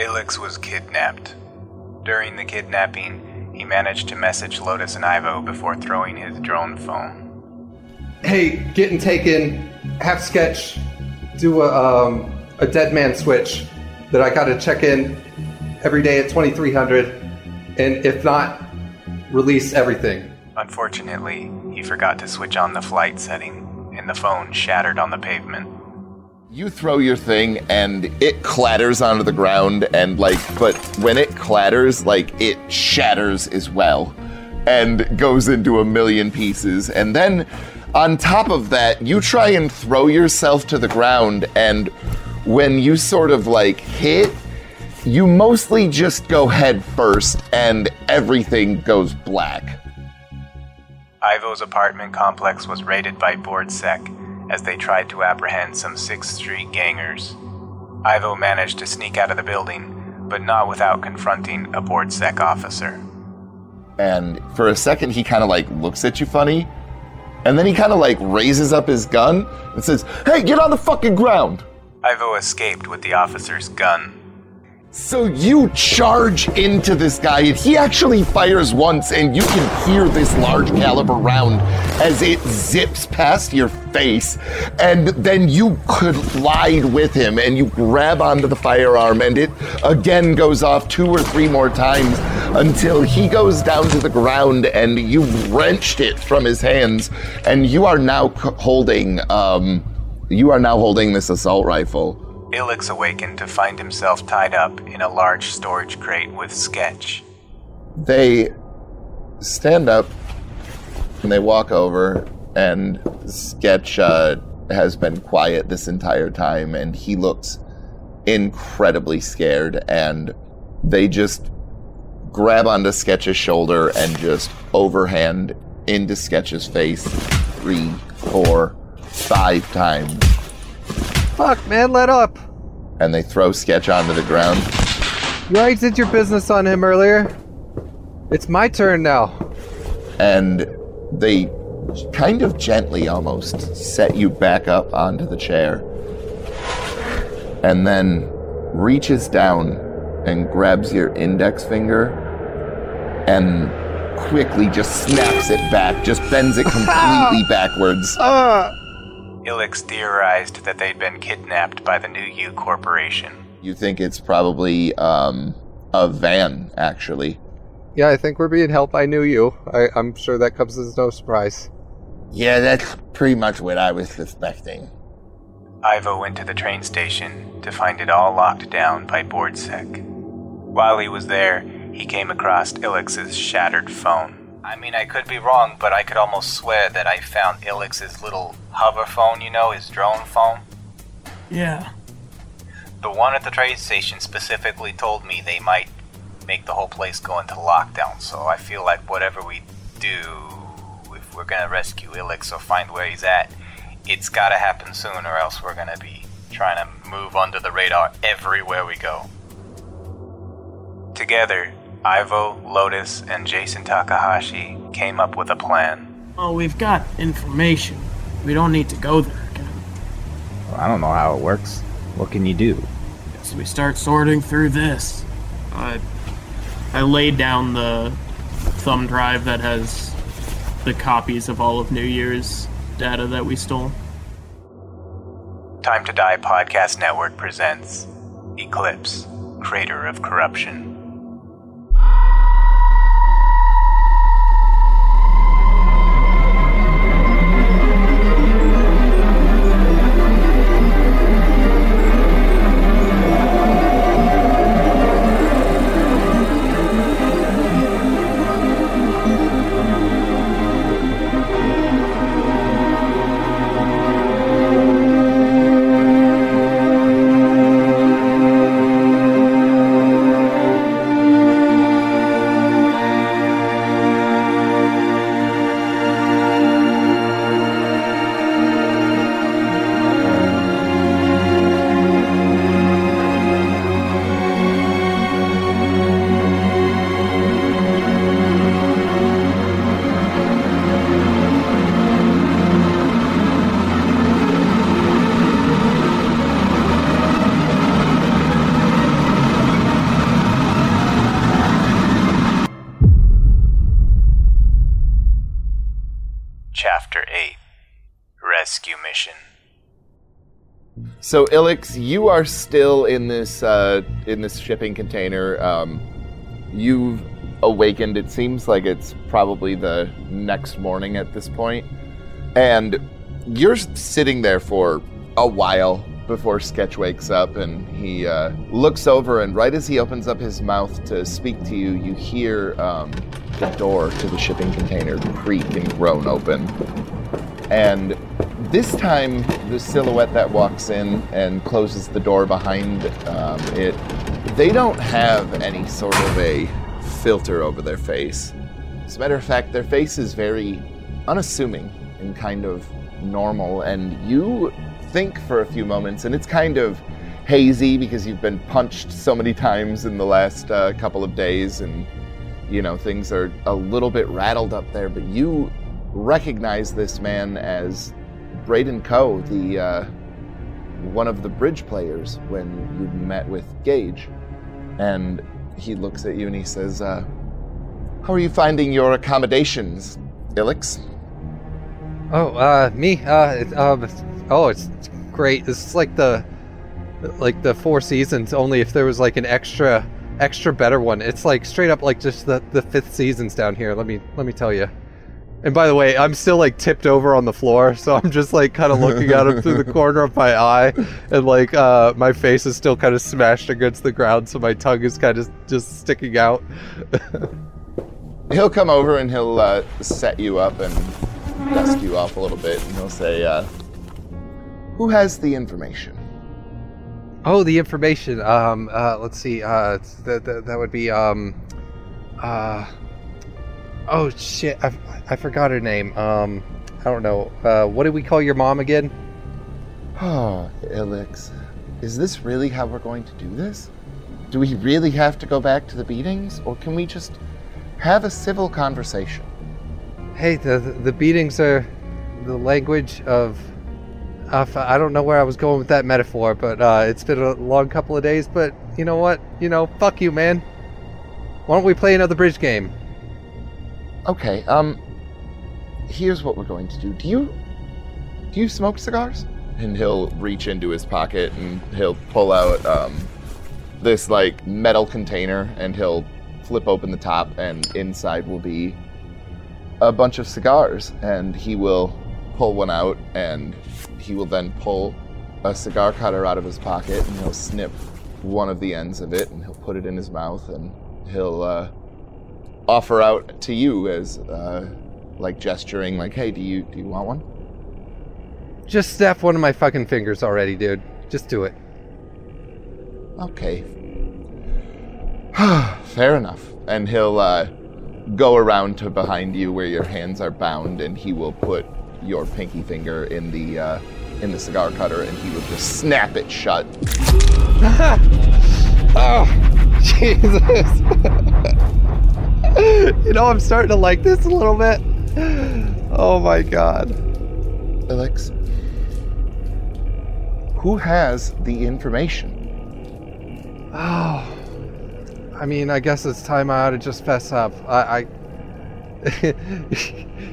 Illex was kidnapped. During the kidnapping, he managed to message Lotus and Ivo before throwing his drone phone. Hey, getting taken, half sketch, do a, um, a dead man switch that I gotta check in every day at 2300, and if not, release everything. Unfortunately, he forgot to switch on the flight setting, and the phone shattered on the pavement. You throw your thing and it clatters onto the ground and like but when it clatters like it shatters as well and goes into a million pieces and then on top of that you try and throw yourself to the ground and when you sort of like hit you mostly just go head first and everything goes black. Ivo's apartment complex was raided by BoardSec as they tried to apprehend some 6th Street gangers. Ivo managed to sneak out of the building, but not without confronting a BoardSec officer. And for a second he kind of like looks at you funny and then he kind of like raises up his gun and says, "Hey, get on the fucking ground." Ivo escaped with the officer's gun. So you charge into this guy, and he actually fires once, and you can hear this large caliber round as it zips past your face. And then you collide with him, and you grab onto the firearm, and it again goes off two or three more times until he goes down to the ground, and you wrenched it from his hands, and you are now holding, um, you are now holding this assault rifle. Illex awakened to find himself tied up in a large storage crate with Sketch. they stand up and they walk over and sketch uh, has been quiet this entire time and he looks incredibly scared and they just grab onto sketch's shoulder and just overhand into sketch's face three four five times Fuck, man, let up. and they throw sketch onto the ground You already did your business on him earlier. It's my turn now. and they kind of gently almost set you back up onto the chair and then reaches down and grabs your index finger and quickly just snaps it back just bends it completely backwards Ah! Illex theorized that they'd been kidnapped by the New U Corporation. you think it's probably um, a van actually Yeah, I think we're being helped by New You. I, I'm sure that comes as no surprise. yeah that's pretty much what i was suspecting Ivo went to the train station to find it all locked down by BoardSec. While he was there, he came across Illex's shattered phone. I mean, I could be wrong, but I could almost swear that I found Illex's little hover phone, you know, his drone phone. Yeah. The one at the train station specifically told me they might make the whole place go into lockdown, so I feel like whatever we do, if we're gonna rescue Illex or find where he's at, it's gotta happen soon, or else we're gonna be trying to move under the radar everywhere we go. Together, Ivo, Lotus, and Jason Takahashi came up with a plan. Well, we've got information. We don't need to go there again. I don't know how it works. What can you do? So we start sorting through this. I, I laid down the thumb drive that has the copies of all of New U's data that we stole. Time to Die Podcast Network presents Eclipse, Crater of Corruption. Chapter 8 Rescue Mission. So Illex, you are still in this uh, in this shipping container. Um, you've awakened. It seems like it's probably the next morning at this point, and you're sitting there for a while before Sketch wakes up, and he uh, looks over, and right as he opens up his mouth to speak to you, you hear um, the door to the shipping container creak and groan open, and this time, the silhouette that walks in and closes the door behind um, it, they don't have any sort of a filter over their face. As a matter of fact, their face is very unassuming and kind of normal, and you think for a few moments, and it's kind of hazy because you've been punched so many times in the last uh, couple of days, and you know things are a little bit rattled up there. But you recognize this man as Braden Coe, the uh, one of the bridge players, when you met with Gage, and he looks at you and he says, uh, "How are you finding your accommodations, Illex?" Oh, uh, me? Uh, it, um, oh, it's, it's great. Is like the, like the Four Seasons. Only if there was like an extra, extra better one. It's like straight up like just the the fifth seasons down here. Let me let me tell you. And by the way, I'm still like tipped over on the floor, so I'm just like kind of looking at him through the corner of my eye, and like uh, my face is still kind of smashed against the ground, so my tongue is kind of just sticking out. He'll come over and he'll uh, set you up and dust you off a little bit, and he'll say, uh, "Who has the information?" Oh, the information. Um, uh, let's see. Uh, it's- that would be um, uh, oh shit, I I forgot her name. Um, I don't know. Uh, what did we call your mom again? Oh, Illex, is this really how we're going to do this? Do we really have to go back to the beatings, or can we just have a civil conversation? Hey, the the beatings are the language of. of I don't know where I was going with that metaphor, but uh, it's been a long couple of days. But you know what? You know, fuck you, man. Why don't we play another bridge game? Okay, um, here's what we're going to do. Do you do you smoke cigars? And he'll reach into his pocket and he'll pull out um, this like metal container and he'll flip open the top and inside will be a bunch of cigars and he will pull one out and he will then pull a cigar cutter out of his pocket and he'll snip one of the ends of it and he'll put it in his mouth and he'll uh, offer out to you as uh, like gesturing like hey do you do you want one Just snap one of my fucking fingers already, dude. Just do it. okay fair enough and he'll uh, go around to behind you where your hands are bound and he will put your pinky finger in the uh, in the cigar cutter and he will just snap it shut Oh, Jesus. you know, I'm starting to like this a little bit. Oh my god. Alex, who has the information Oh. I mean, I guess it's time I ought to just fess up. I. I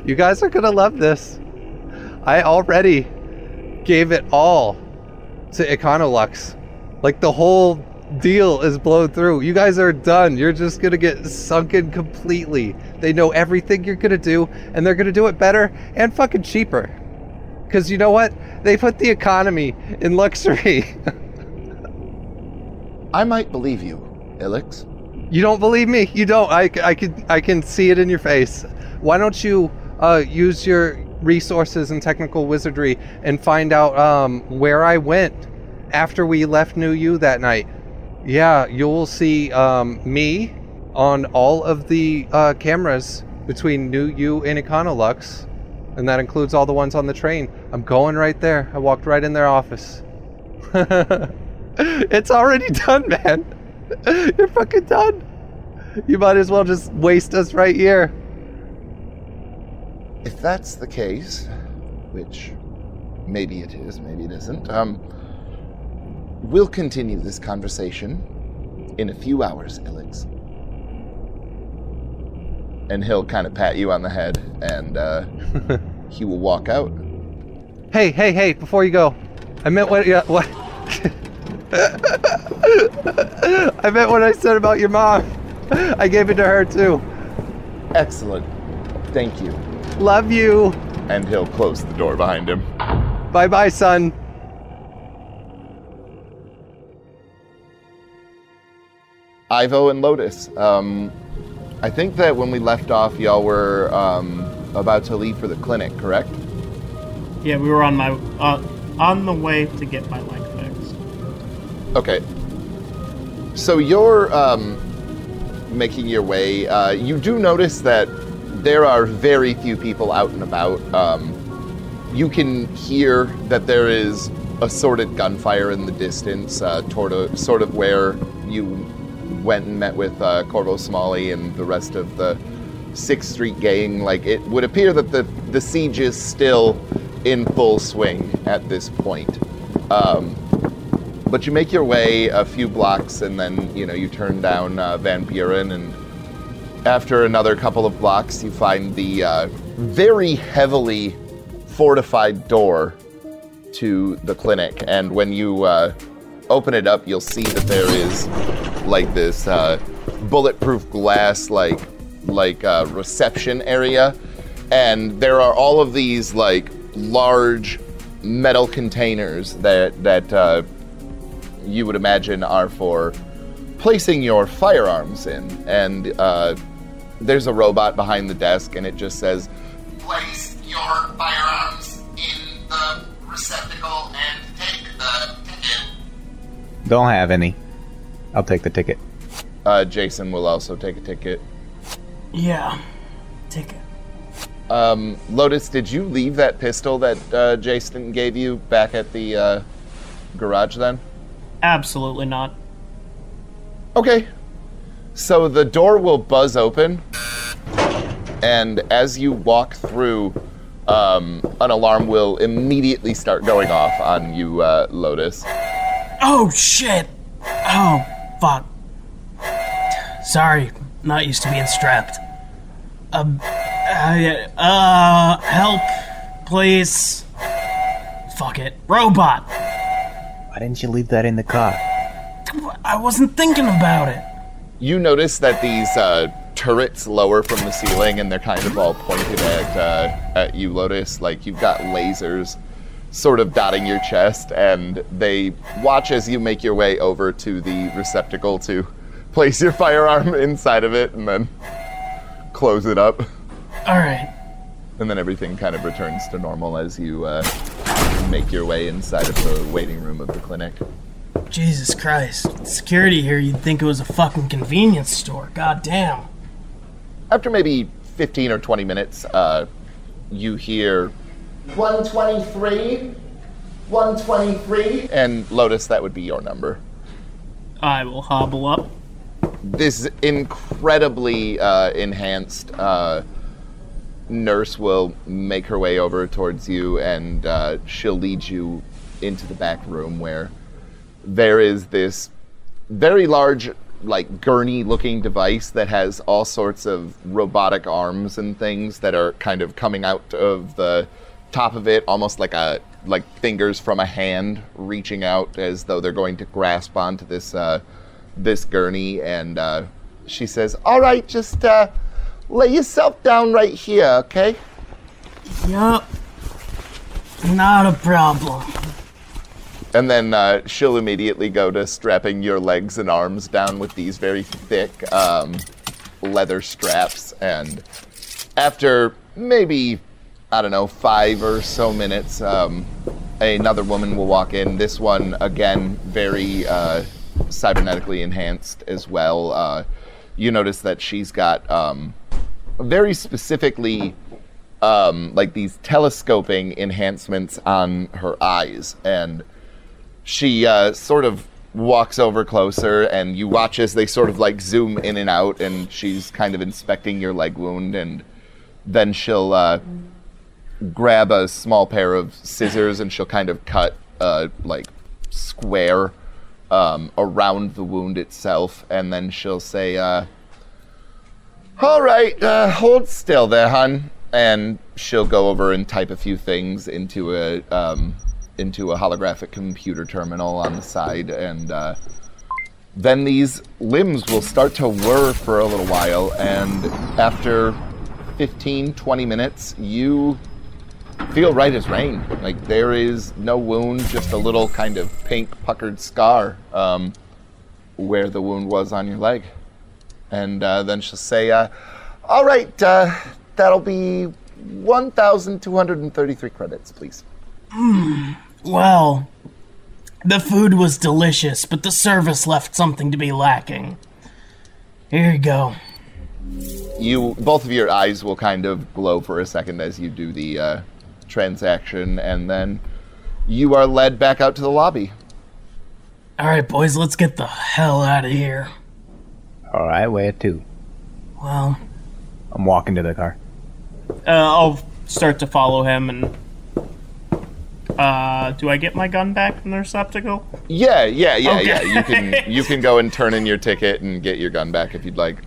you guys are gonna love this. I already gave it all to Econolux. Like, the whole deal is blown through. You guys are done. You're just gonna get sunken completely. They know everything you're gonna do, and they're gonna do it better and fucking cheaper. Because you know what? They put the economy in luxury. I might believe you, Illex. You don't believe me? You don't. I, I can I can see it in your face. Why don't you uh, use your resources and technical wizardry and find out um, where I went after we left New U that night? Yeah, you'll see um, me on all of the uh, cameras between New U and Econolux, and that includes all the ones on the train. I'm going right there. I walked right in their office. it's already done, man. You're fucking done. You might as well just waste us right here. If that's the case, which maybe it is, maybe it isn't, um, we'll continue this conversation in a few hours, Illex. And he'll kind of pat you on the head and uh, he will walk out. Hey, hey, hey! Before you go, I meant what? Yeah, what? I meant what I said about your mom. I gave it to her too. Excellent. Thank you. Love you. And he'll close the door behind him. Bye, bye, son. Ivo and Lotus. Um, I think that when we left off, y'all were um, about to leave for the clinic, correct? Yeah, we were on my uh, on the way to get my leg fixed. Okay. So you're um, making your way. Uh, you do notice that there are very few people out and about. Um, you can hear that there is assorted gunfire in the distance, uh, toward a, sort of where you went and met with uh, Corvo Smalley and the rest of the Sixth Street gang. Like it would appear that the the siege is still in full swing at this point. Um, but you make your way a few blocks and then you know you turn down uh, Van Buren and after another couple of blocks you find the uh, very heavily fortified door to the clinic. And when you uh, open it up you'll see that there is like this uh, bulletproof glass like like uh, reception area. And there are all of these like large metal containers that that uh, you would imagine are for placing your firearms in. And uh, there's a robot behind the desk, and it just says, "Place your firearms in the receptacle and take the ticket." Don't have any. I'll take the ticket. Uh, Jason will also take a ticket. Yeah, ticket. Um, Lotus, did you leave that pistol that uh, Jason gave you back at the uh, garage then? Absolutely not. Okay. So the door will buzz open, and as you walk through, um, an alarm will immediately start going off on you, uh, Lotus. Oh shit! Oh fuck! Sorry, not used to being strapped. Um, uh, uh help, please. Fuck it, robot. Why didn't you leave that in the car? I wasn't thinking about it. You notice that these uh, turrets lower from the ceiling, and they're kind of all pointed at uh, at you, Lotus. Like you've got lasers sort of dotting your chest, and they watch as you make your way over to the receptacle to place your firearm inside of it, and then close it up. All right. And then everything kind of returns to normal as you uh, make your way inside of the waiting room of the clinic. Jesus Christ. Security here, you'd think it was a fucking convenience store. God damn. After maybe 15 or 20 minutes, uh, you hear 123, 123. And Lotus, that would be your number. I will hobble up. This incredibly uh, enhanced uh, nurse will make her way over towards you and uh, she'll lead you into the back room where there is this very large like gurney looking device that has all sorts of robotic arms and things that are kind of coming out of the top of it almost like a like fingers from a hand reaching out as though they're going to grasp onto this uh, this gurney. And uh, she says all right just uh, lay yourself down right here okay Yup. Not a problem. And then uh, she'll immediately go to strapping your legs and arms down with these very thick um, leather straps. And after maybe, I don't know, five or so minutes, um, another woman will walk in. This one, again, very uh, cybernetically enhanced as well. Uh, you notice that she's got um, very specifically um, like these telescoping enhancements on her eyes. And she uh, sort of walks over closer and you watch as they sort of like zoom in and out and she's kind of inspecting your leg wound and then she'll uh, grab a small pair of scissors and she'll kind of cut a like square um, around the wound itself and then she'll say uh, all right uh, hold still there hon. And she'll go over and type a few things into a um, into a holographic computer terminal on the side, and uh, then these limbs will start to whir for a little while, and after 15, 20 minutes, you feel right as rain. Like there is no wound, just a little kind of pink puckered scar um, where the wound was on your leg. And uh, then she'll say, uh, All right, uh, that'll be 1,233 credits, please. Well, the food was delicious, but the service left something to be lacking. Here you go. You, both of your eyes will kind of glow for a second as you do the uh, transaction, and then you are led back out to the lobby. All right, boys, let's get the hell out of here. All right, where to? Well, I'm walking to the car. Uh, I'll start to follow him and. Uh, do I get my gun back from the receptacle? Yeah, yeah, yeah, Okay. yeah. You can you can go and turn in your ticket and get your gun back if you'd like.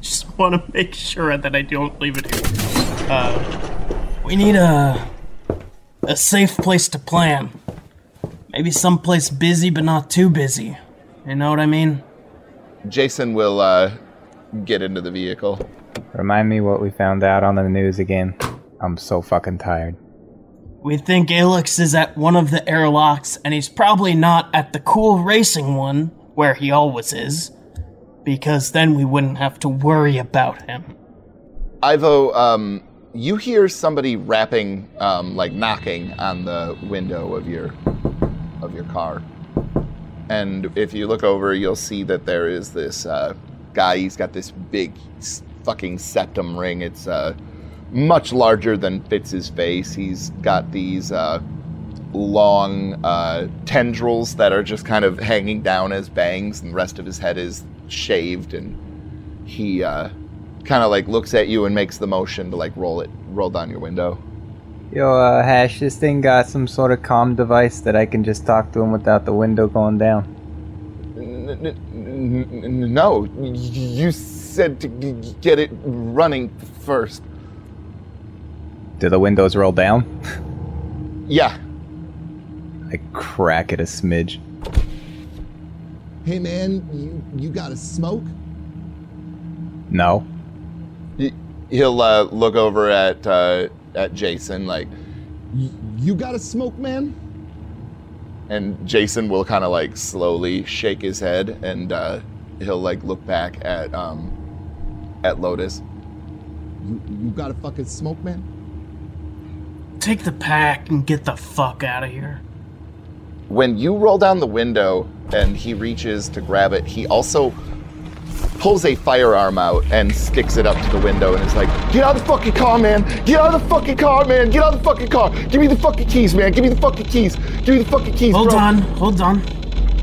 Just want to make sure that I don't leave it here. Uh, we need a a safe place to plan. Maybe someplace busy but not too busy. You know what I mean? Jason will uh, get into the vehicle. Remind me what we found out on the news again. I'm so fucking tired. We think Alex is at one of the airlocks, and he's probably not at the cool racing one, where he always is, because then we wouldn't have to worry about him. Ivo, um, you hear somebody rapping, um, like knocking on the window of your of your car, and if you look over, you'll see that there is this uh, guy. He's got this big fucking septum ring. It's uh, much larger than fits his face. He's got these uh, long uh, tendrils that are just kind of hanging down as bangs, and the rest of his head is shaved. And he uh, kind of like looks at you and makes the motion to like roll it, roll down your window. Yo, uh, Hash, this thing got some sort of comm device that I can just talk to him without the window going down. N- n- n- n- no, you said to g- get it running first. Do the windows roll down? Yeah. I crack it a smidge. Hey man, you you got a smoke? No. He'll uh, look over at uh, at Jason like, Y- You got a smoke, man? and Jason will kind of like slowly shake his head and uh, he'll like look back at um, at Lotus. You you got a fucking smoke, man? Take the pack and get the fuck out of here. when you roll down the window and he reaches to grab it, he also pulls a firearm out and sticks it up to the window and is like, Get out of the fucking car, man! Get out of the fucking car, man! Get out of the fucking car! Give me the fucking keys, man! Give me the fucking keys! Give me the fucking keys, Hold bro! on, hold on.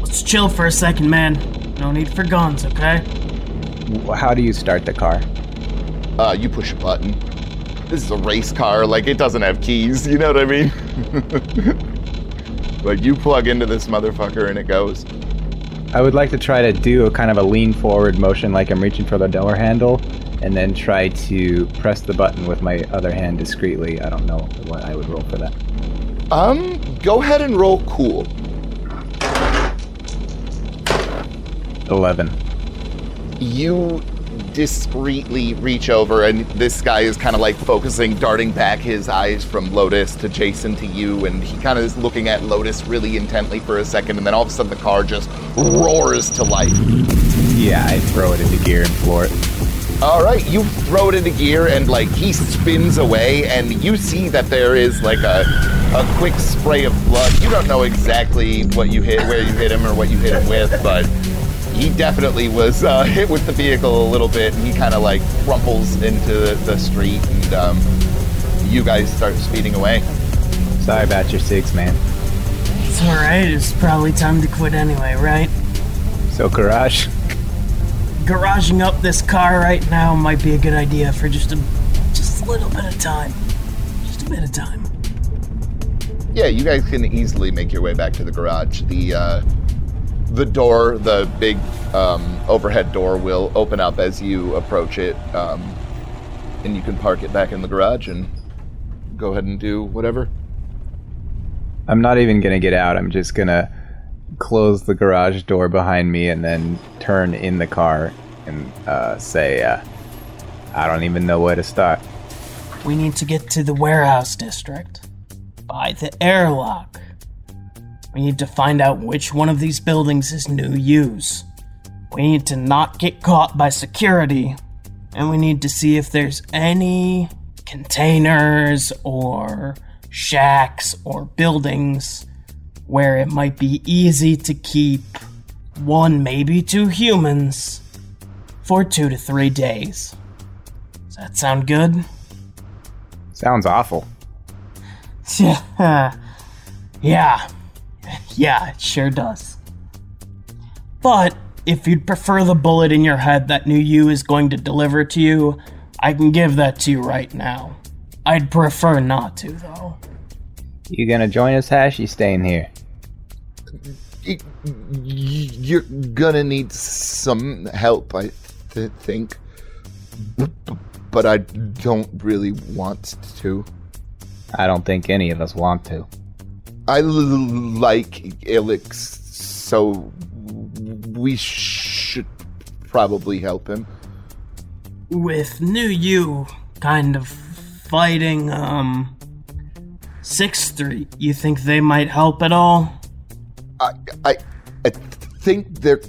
Let's chill for a second, man. No need for guns, okay? How do you start the car? Uh, you push a button. This is a race car, like it doesn't have keys, you know what I mean? like you plug into this motherfucker and it goes. I would like to try to do a kind of a lean forward motion like I'm reaching for the door handle and then try to press the button with my other hand discreetly. I don't know what I would roll for that. Um, go ahead and roll cool. 11. you discreetly reach over and this guy is kind of like focusing darting back his eyes from lotus to jason to you and he kind of is looking at lotus really intently for a second and then all of a sudden the car just roars to life Yeah, I throw it into gear and floor it. all right you throw it into gear and like he spins away and you see that there is like a a quick spray of blood you don't know exactly what you hit where you hit him or what you hit him with but he definitely was uh, hit with the vehicle a little bit, and he kind of like crumples into the, the street, and um, you guys start speeding away. Sorry about your six, man. It's alright, it's probably time to quit anyway, right? So, Garage, Garaging up this car right now might be a good idea for just a just a little bit of time. Just a bit of time. Yeah, you guys can easily make your way back to the garage. The uh, the door, the big um, overhead door, will open up as you approach it. Um, and you can park it back in the garage and go ahead and do whatever. I'm not even gonna get out. I'm just gonna close the garage door behind me and then turn in the car and uh, say, uh, I don't even know where to start. We need to get to the warehouse district by the airlock. We need to find out which one of these buildings is New U's. We need to not get caught by security, and we need to see if there's any containers or shacks or buildings where it might be easy to keep one, maybe two humans for two to three days. Does that sound good? Sounds awful. Yeah. Yeah. Yeah, it sure does. But if you'd prefer the bullet in your head that New You is going to deliver to you, I can give that to you right now. I'd prefer not to, though. You gonna join us, Hash? You staying here? Y- y- You're gonna need some help, I th- think. B- b- But I don't really want to. I don't think any of us want to. I l- like Illex, so we should probably help him. With New You kind of fighting, um, 6th Street, you think they might help at all? I, I, I think they're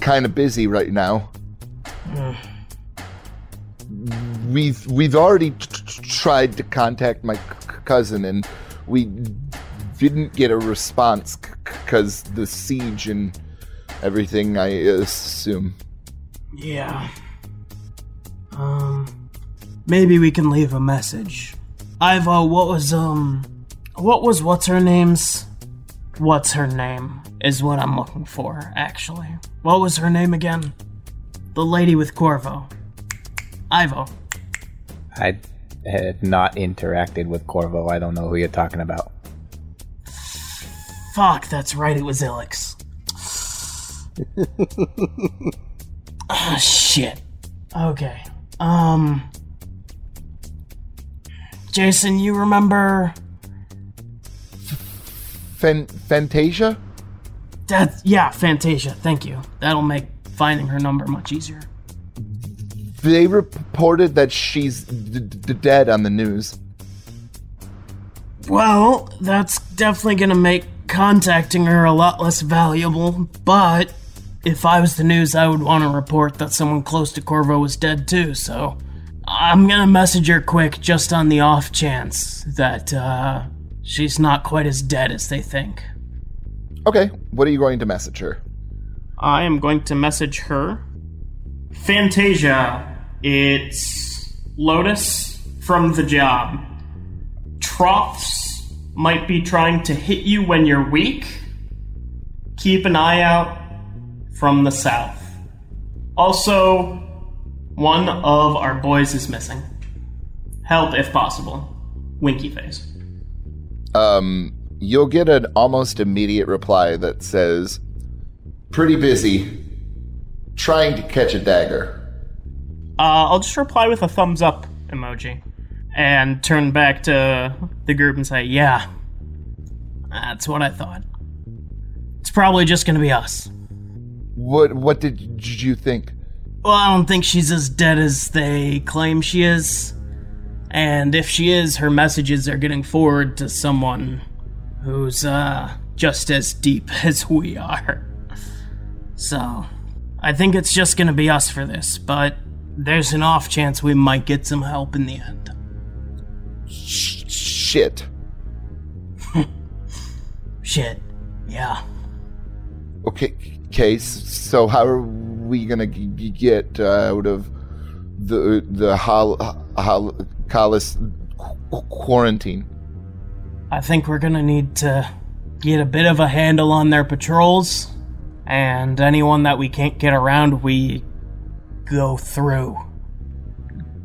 kind of busy right now. We've we've already t- t- tried to contact my c- cousin, and we didn't get a response because the siege and everything. I assume. Yeah. Um, maybe we can leave a message. Ivo, what was, um, what was what's her name's? What's her name is what I'm looking for, actually. What was her name again? The lady with Corvo. Ivo. I had not interacted with Corvo. I don't know who you're talking about. Fuck, that's right, it was Illex. ah, shit. Okay. Um. Jason, you remember Fan- Fantasia. that? Yeah, Fantasia. Thank you. That'll make finding her number much easier. They reported that she's d- d- dead on the news. Well, that's definitely gonna make contacting her a lot less valuable, but if I was the news, I would want to report that someone close to Corvo was dead too, so I'm gonna message her quick just on the off chance that, uh, she's not quite as dead as they think. Okay, what are you going to message her? I am going to message her. Fantasia, it's Lotus from the job. Troughs might be trying to hit you when you're weak. Keep an eye out from the south. Also, one of our boys is missing. Help if possible. Winky face. Um, you'll get an almost immediate reply that says, "Pretty busy, trying to catch a dagger." Uh, I'll just reply with a thumbs up emoji and turn back to the group and say, Yeah, That's what I thought. It's probably just gonna be us. What What did you think? Well, I don't think she's as dead as they claim she is. And if she is, her messages are getting forward to someone who's, uh, just as deep as we are. So, I think it's just gonna be us for this, but there's an off chance we might get some help in the end. Sh- shit. Shit. Yeah. Okay, case. So how are we gonna g- g- get uh, out of the the hol- hol- Hollis qu- quarantine? I think we're gonna need to get a bit of a handle on their patrols, and anyone that we can't get around, we go through.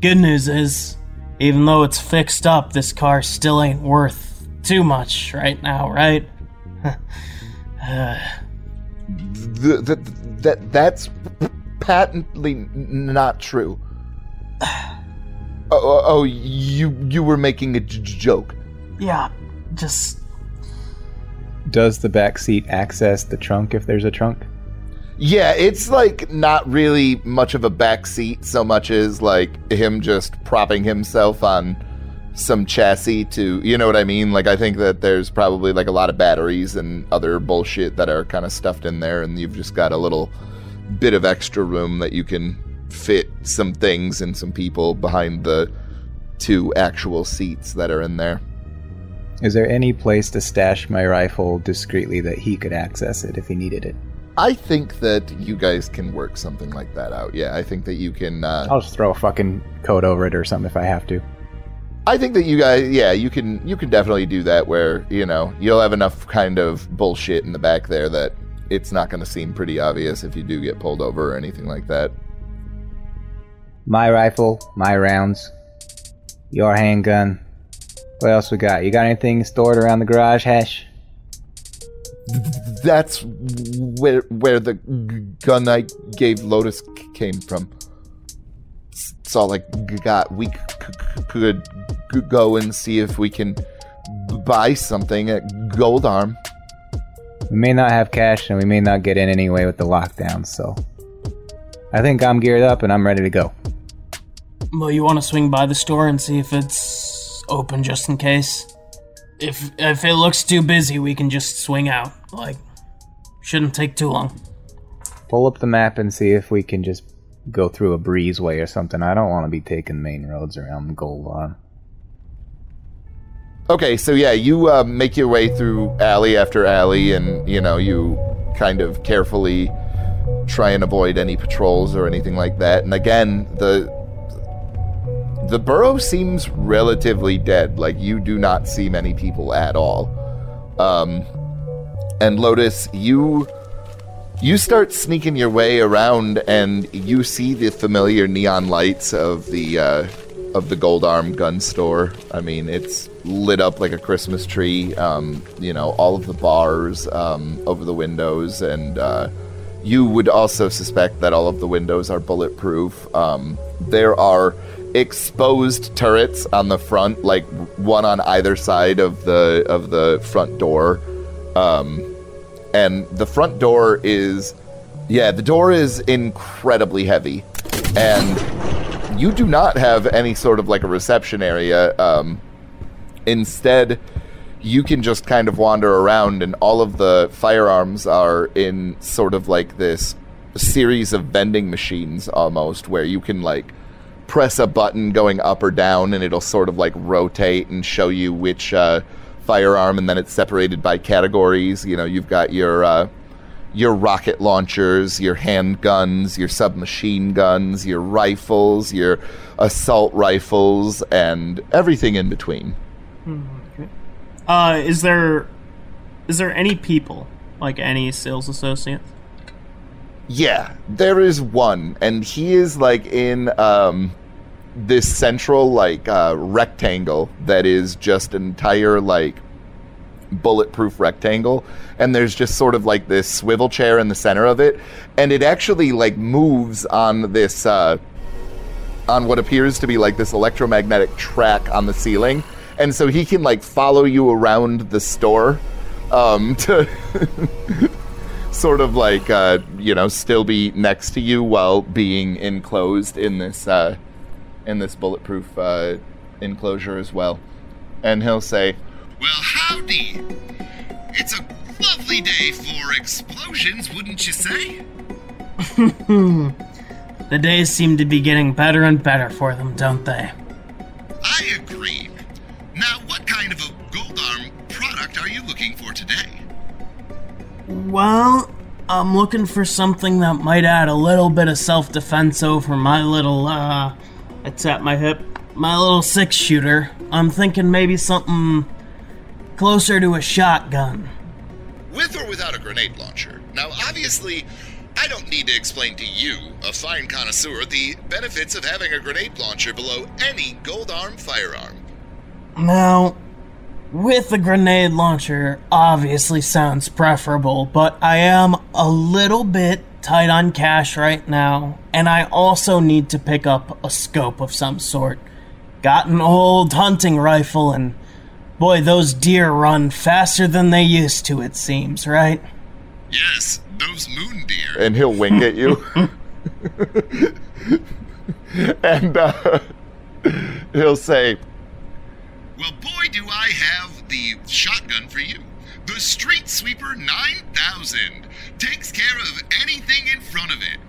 Good news is, even though it's fixed up, this car still ain't worth too much right now, right? The, the, that that's patently not true. Oh, oh, oh, you you were making a j- joke. Yeah, just Does the back seat access the trunk if there's a trunk? Yeah, it's like not really much of a back seat so much as like him just propping himself on some chassis to, you know what I mean? Like I think that there's probably like a lot of batteries and other bullshit that are kind of stuffed in there and you've just got a little bit of extra room that you can fit some things and some people behind the two actual seats that are in there. Is there any place to stash my rifle discreetly that he could access it if he needed it? I think that you guys can work something like that out. Yeah, I think that you can uh I'll just throw a fucking coat over it or something if I have to. I think that you guys, yeah, you can you can definitely do that where you know you'll have enough kind of bullshit in the back there that it's not going to seem pretty obvious if you do get pulled over or anything like that. My rifle, my rounds, your handgun. What else we got? You got anything stored around the garage, Hash? That's where where the gun I gave Lotus came from. It's it's all I g- got. We c- c- could go and see if we can buy something at Gold Arm. We may not have cash and we may not get in anyway with the lockdown, so. I think I'm geared up and I'm ready to go. well, you want to swing by the store and see if it's open just in case. If if it looks too busy, we can just swing out. Like, shouldn't take too long. Pull up the map and see if we can just go through a breezeway or something. I don't want to be taking main roads around Gold Arm. Okay, so yeah, you uh, make your way through alley after alley, and you know you kind of carefully try and avoid any patrols or anything like that. And again, the the borough seems relatively dead. Like you do not see many people at all. Um, and Lotus, you you start sneaking your way around, and you see the familiar neon lights of the uh, of the Gold Arm gun store. I mean, it's lit up like a Christmas tree. Um, you know, all of the bars um, over the windows, and uh, you would also suspect that all of the windows are bulletproof. Um, there are exposed turrets on the front, like one on either side of the of the front door. Um, and the front door is yeah the door is incredibly heavy and you do not have any sort of like a reception area um, instead you can just kind of wander around and all of the firearms are in sort of like this series of vending machines almost where you can like press a button going up or down and it'll sort of like rotate and show you which uh, firearm and then it's separated by categories. You know you've got your uh, your rocket launchers your handguns your submachine guns your rifles your assault rifles and everything in between. Uh, is there is there any people like any sales associates? Yeah, there is one, and he is like in um, this central like uh, rectangle that is just an entire like bulletproof rectangle, and there's just sort of like this swivel chair in the center of it, and it actually like moves on this uh, on what appears to be like this electromagnetic track on the ceiling, and so he can like follow you around the store um, to sort of like uh, you know still be next to you while being enclosed in this uh, in this bulletproof uh, enclosure as well. And he'll say, Well, howdy. It's a lovely day for explosions, wouldn't you say? The days seem to be getting better and better for them, don't they? I agree. Now, what kind of a Gold Arm product are you looking for today? Well, I'm looking for something that might add a little bit of self defense over my little, uh, it's at my hip, my little six shooter. I'm thinking maybe something closer to a shotgun. With or without a grenade launcher? Now, obviously, I don't need to explain to you, a fine connoisseur, the benefits of having a grenade launcher below any Gold Arm firearm. Now, with a grenade launcher obviously sounds preferable, but I am a little bit tight on cash right now, and I also need to pick up a scope of some sort. got an old hunting rifle, and boy, those deer run faster than they used to, it seems, right? Yes, those moon deer. and he'll wink at you. and uh, he'll say, Well, boy, do I have the shotgun for you. The Street Sweeper 9000 takes care of anything in front of it.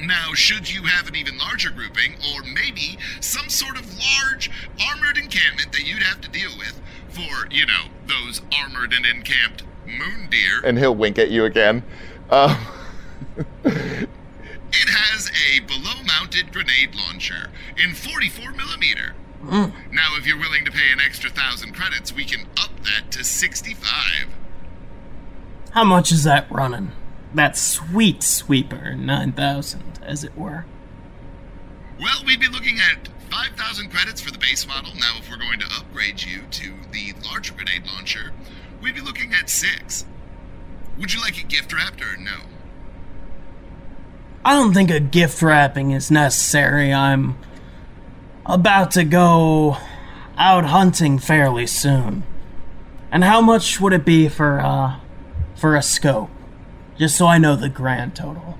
Now, should you have an even larger grouping, or maybe some sort of large armored encampment that you'd have to deal with for, you know, those armored and encamped moon deer, and he'll wink at you again. Uh, it has a below mounted grenade launcher in 44 millimeter. Mm. Now, if you're willing to pay an extra thousand credits, we can up that to 65. How much is that running? That sweet sweeper 9000, as it were. Well, we'd be looking at 5,000 credits for the base model. Now, if we're going to upgrade you to the larger grenade launcher, we'd be looking at six. Would you like it gift wrapped or no? I don't think a gift wrapping is necessary. I'm about to go out hunting fairly soon. And how much would it be for uh for a scope? Just so I know the grand total.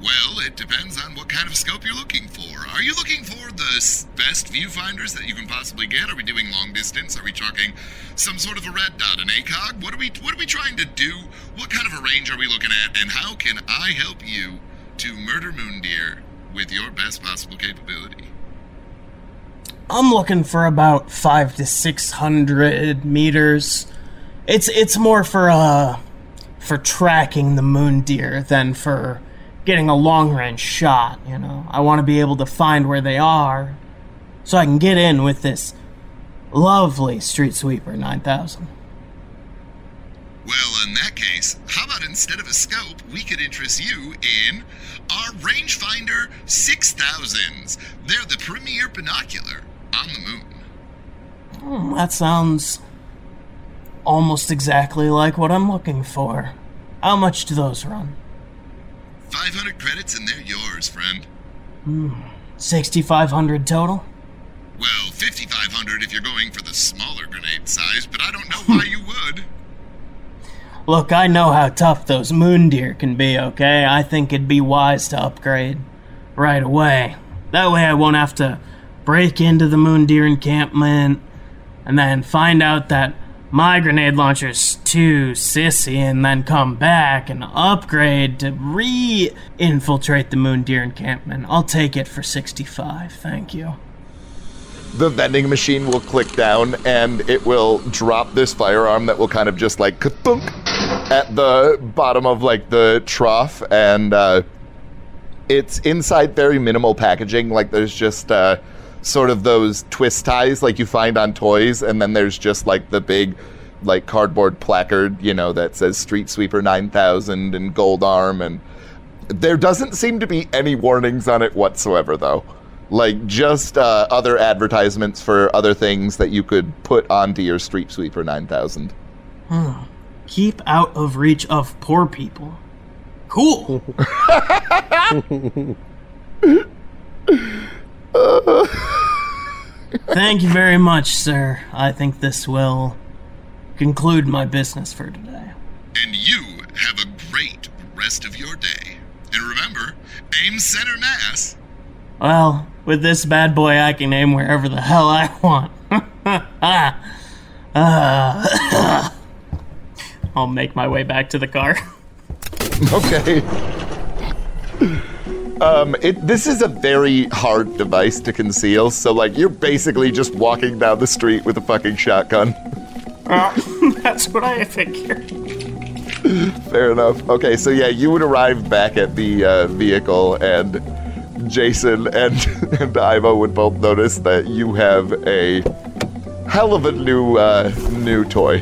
Well, it depends on what kind of scope you're looking for. Are you looking for the best viewfinders that you can possibly get? Are we doing long distance? Are we talking some sort of a red dot, an ACOG? What are we what are we trying to do? What kind of a range are we looking at? And how can I help you to murder Moondeer with your best possible capability? I'm looking for about five to six hundred meters. It's it's more for uh for tracking the moon deer than for getting a long range shot, you know. I want to be able to find where they are so I can get in with this lovely Street Sweeper 9000. Well, in that case, how about instead of a scope, we could interest you in our rangefinder 6000s. They're the premier binocular on the moon. Hmm, that sounds almost exactly like what I'm looking for. How much do those run? 500 credits and they're yours, friend. 6500 total? Well, 5500 if you're going for the smaller grenade size, but I don't know why you would. Look, I know how tough those moon deer can be, okay? I think it'd be wise to upgrade right away. That way I won't have to break into the moon deer encampment and then find out that my grenade launcher's too sissy and then come back and upgrade to re infiltrate the moon deer encampment. I'll take it for 65, thank you. The vending machine will click down and it will drop this firearm that will kind of just like thunk at the bottom of like the trough. And uh, it's inside very minimal packaging. Like there's just uh, sort of those twist ties like you find on toys. And then there's just like the big like cardboard placard you know that says street sweeper 9000 and gold arm. And there doesn't seem to be any warnings on it whatsoever though like just uh, other advertisements for other things that you could put onto your street sweeper 9000 Keep out of reach of poor people. Cool. Thank you very much, sir. I think this will conclude my business for today. And you have a great rest of your day. And remember, aim center mass. Well, with this bad boy, I can aim wherever the hell I want. Ah. I'll make my way back to the car. okay um it this is a very hard device to conceal so like you're basically just walking down the street with a fucking shotgun That's what I figured. fair enough okay so yeah you would arrive back at the uh, vehicle and jason and and ivo would both notice that you have a hell of a new uh new toy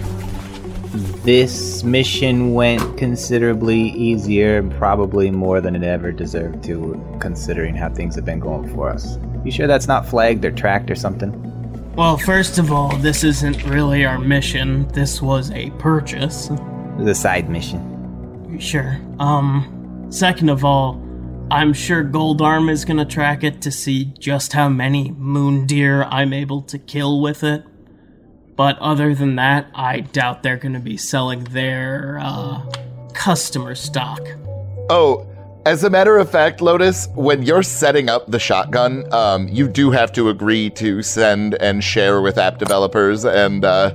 This mission went considerably easier, probably more than it ever deserved to, considering how things have been going for us. You sure that's not flagged or tracked or something? Well, first of all, this isn't really our mission. This was a purchase. The side mission. Sure. Um, second of all, I'm sure Gold Arm is gonna track it to see just how many moon deer I'm able to kill with it. But other than that, I doubt they're gonna be selling their uh, customer stock. Oh, as a matter of fact, Lotus, when you're setting up the shotgun, um, you do have to agree to send and share with app developers and uh,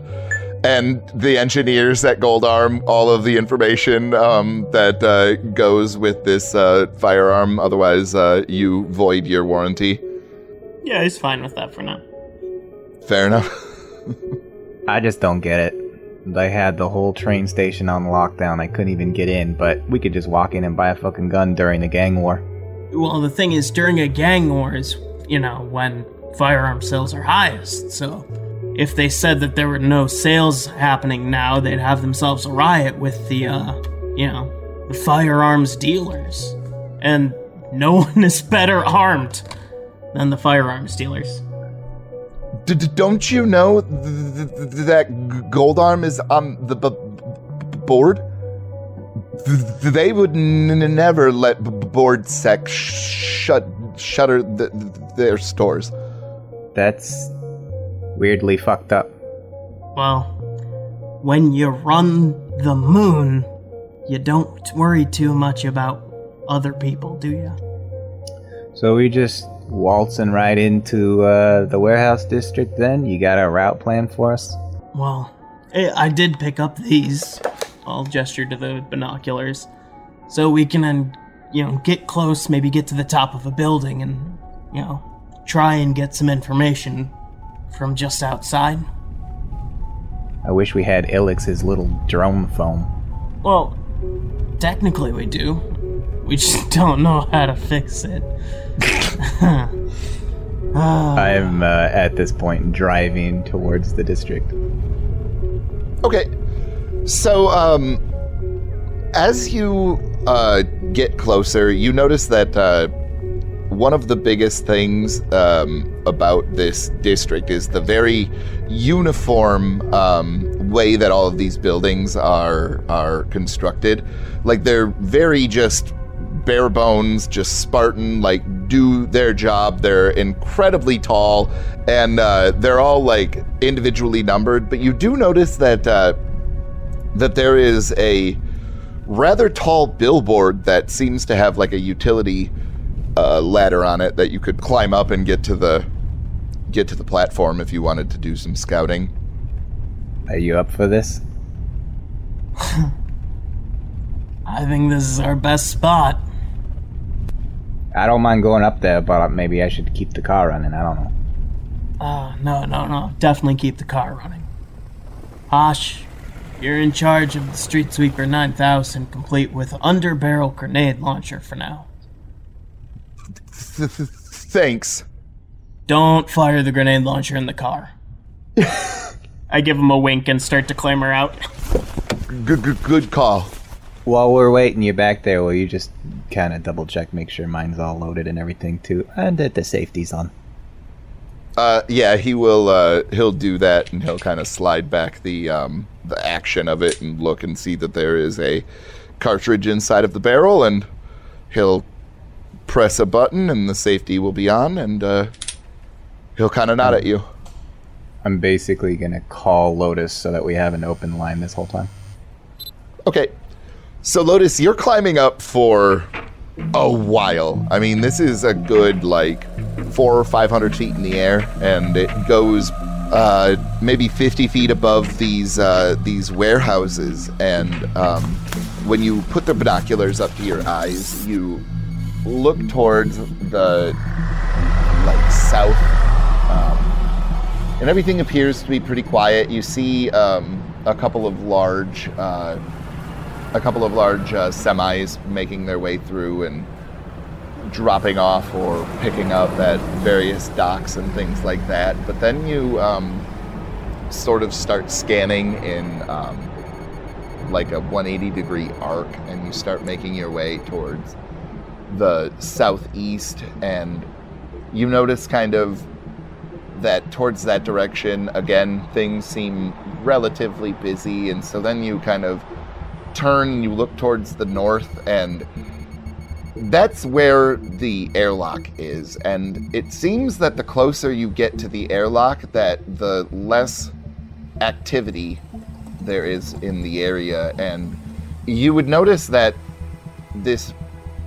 and the engineers at Gold Arm all of the information um, that uh, goes with this uh, firearm. Otherwise, uh, you void your warranty. Yeah, he's fine with that for now. Fair enough. I just don't get it. They had the whole train station on lockdown. I couldn't even get in, but we could just walk in and buy a fucking gun during the gang war. Well, the thing is, during a gang war is, you know, when firearm sales are highest. So, if they said that there were no sales happening now, they'd have themselves a riot with the, uh, you know, the firearms dealers. And no one is better armed than the firearms dealers. D- d- don't you know th- th- th- that G- Gold Arm is on the b- b- board? Th- th- they would n- never let b- board sec sh- shut shutter th- th- their stores. That's weirdly fucked up. Well, when you run the moon, you don't worry too much about other people, do you? So we just waltzing right into uh, the warehouse district then? You got a route plan for us? Well, I I did pick up these. I'll gesture to the binoculars. So we can, um, you know, get close, maybe get to the top of a building and, you know, try and get some information from just outside. I wish we had Illex's little drone phone. Well, technically we do. We just don't know how to fix it. I'm uh, at this point driving towards the district. Okay, so um, as you uh, get closer, you notice that uh, one of the biggest things um, about this district is the very uniform um, way that all of these buildings are are constructed. Like they're very just bare bones, just Spartan, like do their job. They're incredibly tall, and uh, they're all like individually numbered. But you do notice that uh, that there is a rather tall billboard that seems to have like a utility uh, ladder on it that you could climb up and get to the get to the platform if you wanted to do some scouting. Are you up for this? I think this is our best spot. I don't mind going up there, but maybe I should keep the car running. I don't know. Uh, no, no, no. Definitely keep the car running. Hosh, you're in charge of the Street Sweeper 9000, complete with underbarrel grenade launcher for now. Th- th- Thanks. Don't fire the grenade launcher in the car. I give him a wink and start to clamber out. Good, good, good call. While we're waiting you back there, will you just kind of double check, make sure mine's all loaded and everything too, and that the safety's on? Uh, yeah, he will. Uh, he'll do that, and he'll kind of slide back the um, the action of it and look and see that there is a cartridge inside of the barrel, and he'll press a button, and the safety will be on, and uh, he'll kind of nod at you. I'm basically gonna call Lotus so that we have an open line this whole time. Okay, so Lotus, you're climbing up for a while. I mean, this is a good like four or five hundred feet in the air, and it goes uh, maybe fifty feet above these uh, these warehouses. And um, when you put the binoculars up to your eyes, you look towards the like south, um, and everything appears to be pretty quiet. You see um, a couple of large. Uh, a couple of large uh, semis making their way through and dropping off or picking up at various docks and things like that. But then you um, sort of start scanning in um, like a 180 degree arc and you start making your way towards the southeast and you notice kind of that towards that direction again things seem relatively busy and so then you kind of turn and you look towards the north and that's where the airlock is, and it seems that the closer you get to the airlock, that the less activity there is in the area, and you would notice that this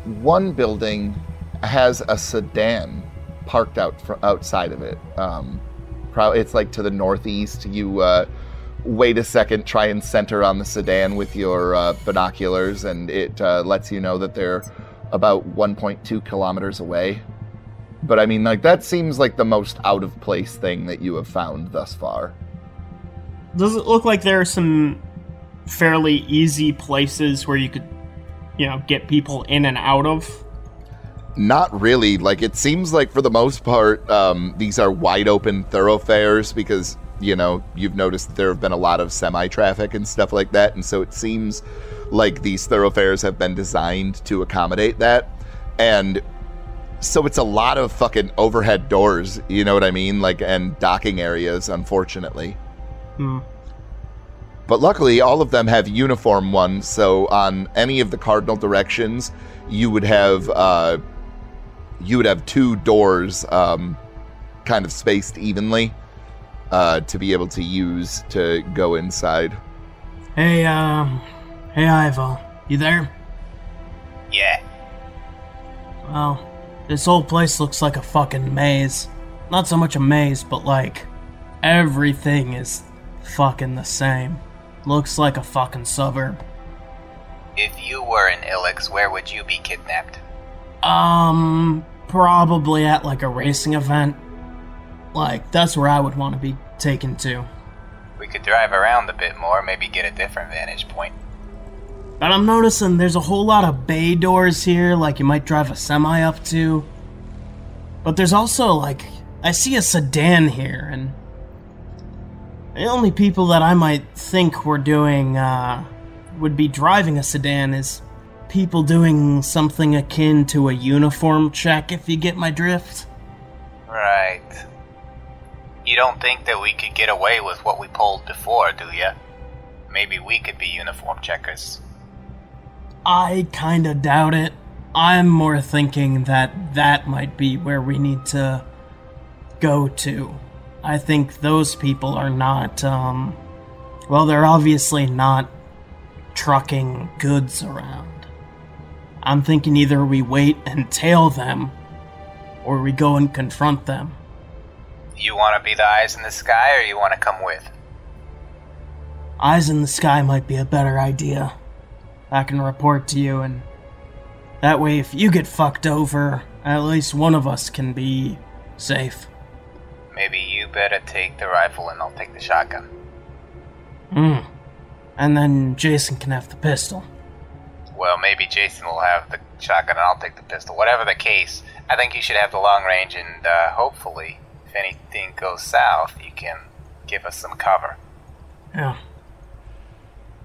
one building has a sedan parked out fr- outside of it. Um, pro- it's like to the northeast. You uh, wait a second, try and center on the sedan with your uh, binoculars, and it uh, lets you know that they're about 1.2 kilometers away. But I mean, like that seems like the most out of place thing that you have found thus far. Does it look like there are some fairly easy places where you could, you know, get people in and out of? Not really. Like it seems like for the most part, um, these are wide open thoroughfares because you know you've noticed there have been a lot of semi traffic and stuff like that, and so it seems like these thoroughfares have been designed to accommodate that, and so it's a lot of fucking overhead doors. You know what I mean? Like and docking areas, unfortunately. Hmm. But luckily, all of them have uniform ones. So on any of the cardinal directions, you would have uh, you would have two doors, um, kind of spaced evenly, uh, to be able to use to go inside. Hey, um, hey, Ivo, you there? Yeah. Well, this whole place looks like a fucking maze. Not so much a maze, but like everything is fucking the same. Looks like a fucking suburb. If you were in Illex, where would you be kidnapped? Um, probably at like a racing event. Like, that's where I would want to be taken to. We could drive around a bit more, maybe get a different vantage point. But I'm noticing there's a whole lot of bay doors here, like you might drive a semi up to. But there's also, like, I see a sedan here, and. The only people that I might think were doing, uh, would be driving a sedan is people doing something akin to a uniform check, if you get my drift. Right. You don't think that we could get away with what we pulled before, do you? Maybe we could be uniform checkers. I kinda doubt it. I'm more thinking that that might be where we need to go to. I think those people are not, um, well, they're obviously not trucking goods around. I'm thinking either we wait and tail them, or we go and confront them. You want to be the eyes in the sky, or you want to come with? Eyes in the sky might be a better idea. I can report to you, and that way, if you get fucked over, at least one of us can be safe. Maybe you better take the rifle and I'll take the shotgun. Hmm. And then Jason can have the pistol. Well, maybe Jason will have the shotgun and I'll take the pistol. Whatever the case, I think you should have the long range, and uh, hopefully, if anything goes south, you can give us some cover. Yeah.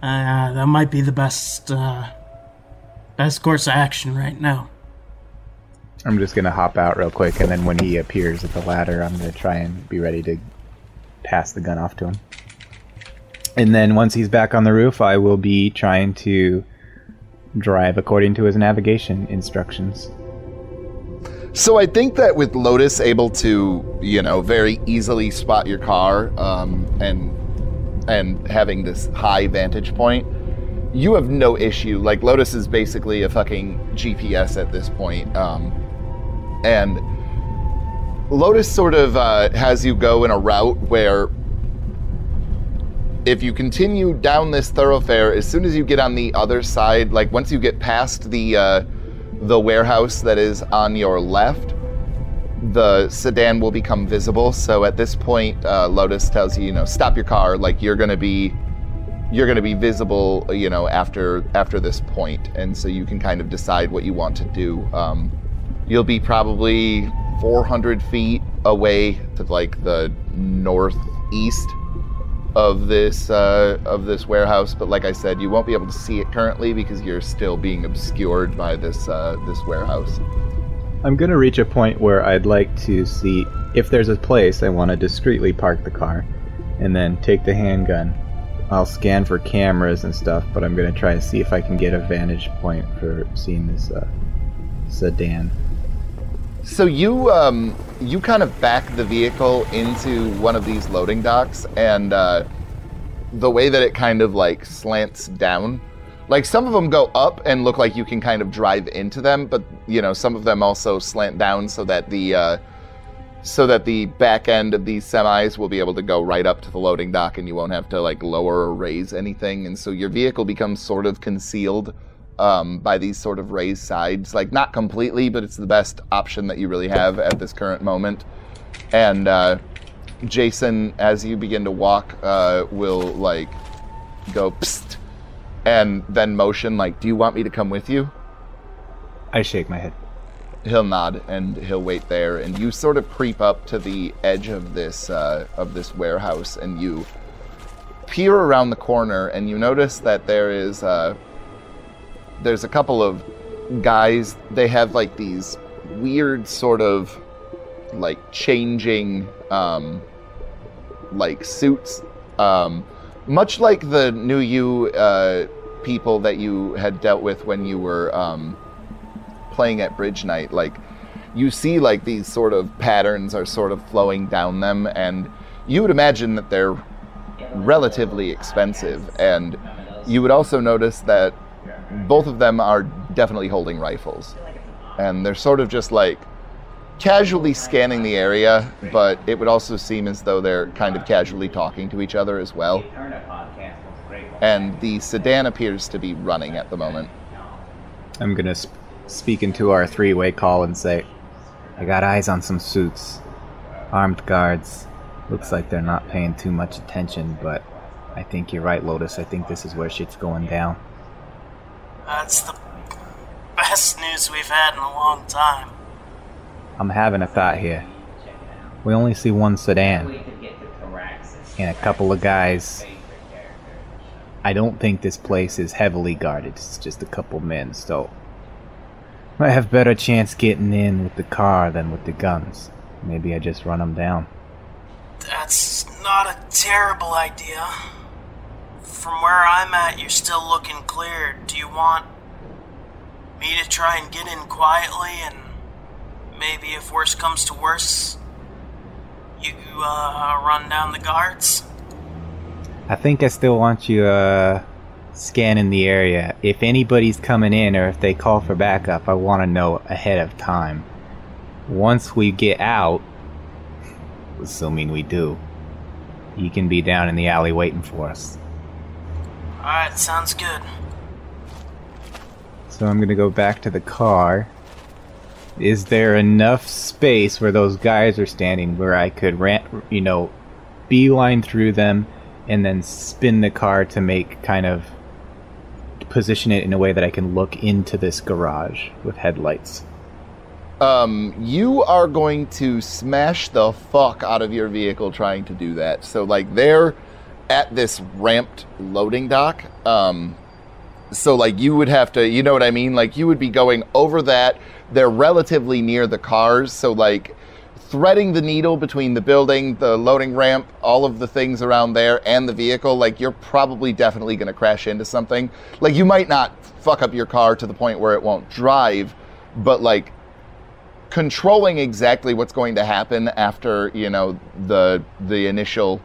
Uh, that might be the best, uh, best course of action right now. I'm just gonna hop out real quick, and then when he appears at the ladder, I'm gonna try and be ready to pass the gun off to him. And then once he's back on the roof, I will be trying to drive according to his navigation instructions. So I think that with Lotus able to, you know, very easily spot your car, um, and and having this high vantage point, you have no issue. Like Lotus is basically a fucking GPS at this point, um, and Lotus sort of uh, has you go in a route where. If you continue down this thoroughfare, as soon as you get on the other side, like once you get past the uh, the warehouse that is on your left, the sedan will become visible. So at this point, uh, Lotus tells you, you know, stop your car. Like you're gonna be, you're gonna be visible, you know, after after this point, and so you can kind of decide what you want to do. Um, you'll be probably 400 feet away to like the northeast of this uh, of this warehouse, but like I said, you won't be able to see it currently because you're still being obscured by this uh, this warehouse. I'm gonna reach a point where I'd like to see if there's a place I want to discreetly park the car, and then take the handgun. I'll scan for cameras and stuff, but I'm gonna try and see if I can get a vantage point for seeing this uh, sedan. So you um, you kind of back the vehicle into one of these loading docks, and uh, the way that it kind of like slants down, like some of them go up and look like you can kind of drive into them, but you know some of them also slant down so that the uh, so that the back end of these semis will be able to go right up to the loading dock, and you won't have to like lower or raise anything, and so your vehicle becomes sort of concealed um, by these sort of raised sides. Like, not completely, but it's the best option that you really have at this current moment. And uh, Jason, as you begin to walk, uh, will like go psst and then motion, like, Do you want me to come with you? I shake my head. He'll nod and he'll wait there, and you sort of creep up to the edge of this uh, of this warehouse, and you peer around the corner, and you notice that there is uh, there's a couple of guys. They have like these weird sort of like changing um, like suits, um, much like the New U uh, people that you had dealt with when you were um, playing at Bridge Night. Like you see, like these sort of patterns are sort of flowing down them, and you would imagine that they're relatively expensive. And you would also notice that both of them are definitely holding rifles. And they're sort of just like casually scanning the area, but it would also seem as though they're kind of casually talking to each other as well. And the sedan appears to be running at the moment. I'm gonna sp- speak into our three-way call and say, "I got eyes on some suits, armed guards. Looks like they're not paying too much attention, but I think you're right, Lotus. I think this is where shit's going down." That's the best news we've had in a long time. I'm having a thought here. We only see one sedan and a couple of guys. I don't think this place is heavily guarded. It's just a couple men, so I have better chance getting in with the car than with the guns. Maybe I just run them down. That's not a terrible idea. From where I'm at, you're still looking clear. Do you want me to try and get in quietly and maybe if worse comes to worse, you uh, run down the guards? I think I still want you uh, scanning the area. If anybody's coming in or if they call for backup, I want to know ahead of time. Once we get out, assuming we do, you can be down in the alley waiting for us. Alright, sounds good. So I'm gonna go back to the car. Is there enough space where those guys are standing where I could, ran- you know, beeline through them and then spin the car to make kind of position it in a way that I can look into this garage with headlights? Um, you are going to smash the fuck out of your vehicle trying to do that. So, like, they're at this ramped loading dock. Um, so, like, you would have to, you know what I mean? Like, you would be going over that. They're relatively near the cars. So, like, threading the needle between the building, the loading ramp, all of the things around there, and the vehicle, like, you're probably definitely going to crash into something. Like, you might not fuck up your car to the point where it won't drive, but, like, controlling exactly what's going to happen after you know the the initial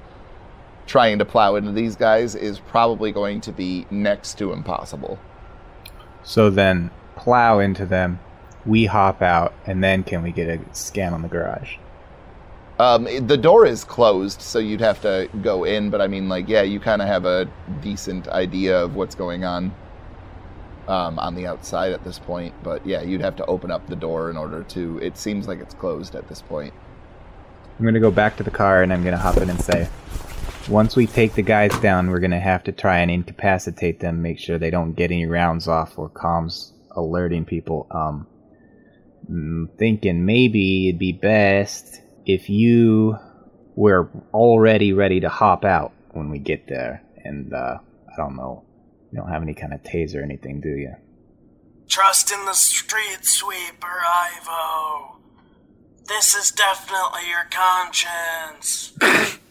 trying to plow into these guys is probably going to be next to impossible. So then, plow into them, we hop out, and then can we get a scan on the garage? Um, the door is closed, so you'd have to go in. But I mean, like, yeah, you kind of have a decent idea of what's going on um, on the outside at this point. But yeah, you'd have to open up the door in order to. It seems like it's closed at this point. I'm gonna go back to the car and I'm gonna hop in and say, once we take the guys down, we're gonna have to try and incapacitate them, make sure they don't get any rounds off or comms alerting people. Um, thinking maybe it'd be best if you were already ready to hop out when we get there. And uh, I don't know, you don't have any kind of taser or anything, do you? Trust in the street sweeper, Ivo. This is definitely your conscience.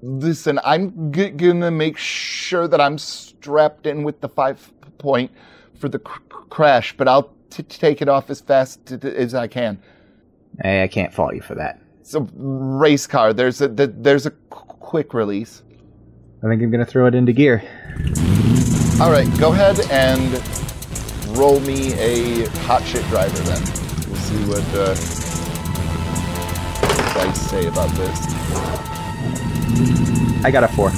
Listen, I'm g- gonna make sure that I'm strapped in with the five point for the cr- crash, but I'll t- take it off as fast t- t- as I can. Hey, I can't fault you for that. It's a race car. There's a th- there's a qu- quick release. I think I'm gonna throw it into gear. All right, go ahead and roll me a hot shit driver then. We'll see what uh, dice say about this. I got a four.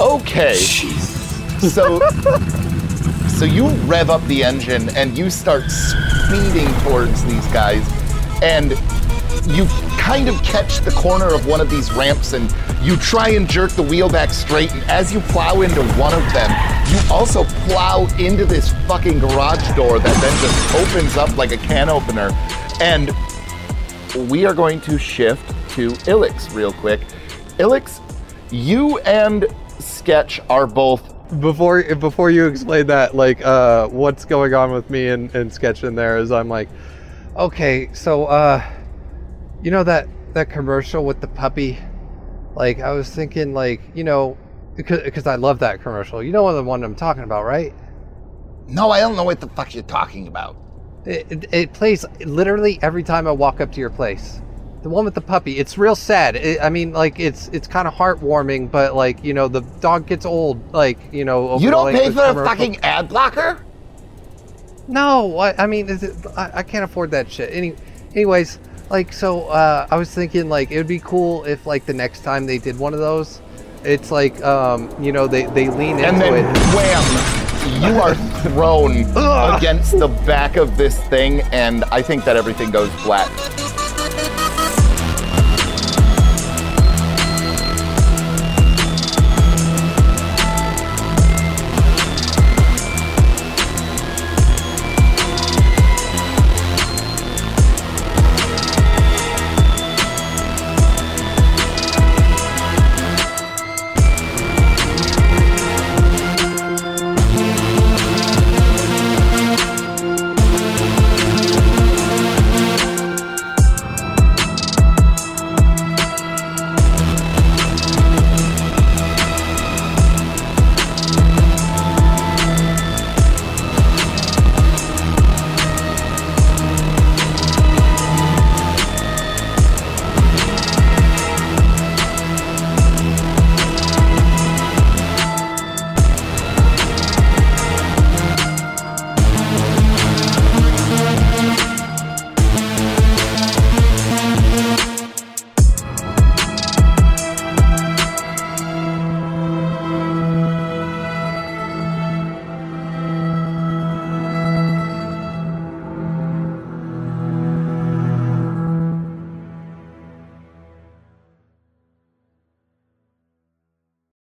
Okay. So so you rev up the engine and you start speeding towards these guys and you kind of catch the corner of one of these ramps and you try and jerk the wheel back straight and as you plow into one of them you also plow into this fucking garage door that then just opens up like a can opener and we are going to shift to Illex real quick. Illex, you and Sketch are both before before you explain that, like uh, what's going on with me and, and Sketch in there is I'm like, okay, so uh, you know that that commercial with the puppy, like I was thinking like you know because because I love that commercial. You know the one I'm talking about, right? No, I don't know what the fuck you're talking about. It, it, plays literally every time I walk up to your place. The one with the puppy. It's real sad. It, I mean, like it's it's kind of heartwarming, but like you know the dog gets old. Like you know. You don't pay for a fucking ad blocker? No, I, I mean, is it, I, I can't afford that shit. Any, anyways, like, so uh, I was thinking, like, it would be cool if, like, the next time they did one of those, it's like, um, you know, they, they lean And into then it. wham! You are thrown against the back of this thing, and I think that everything goes flat.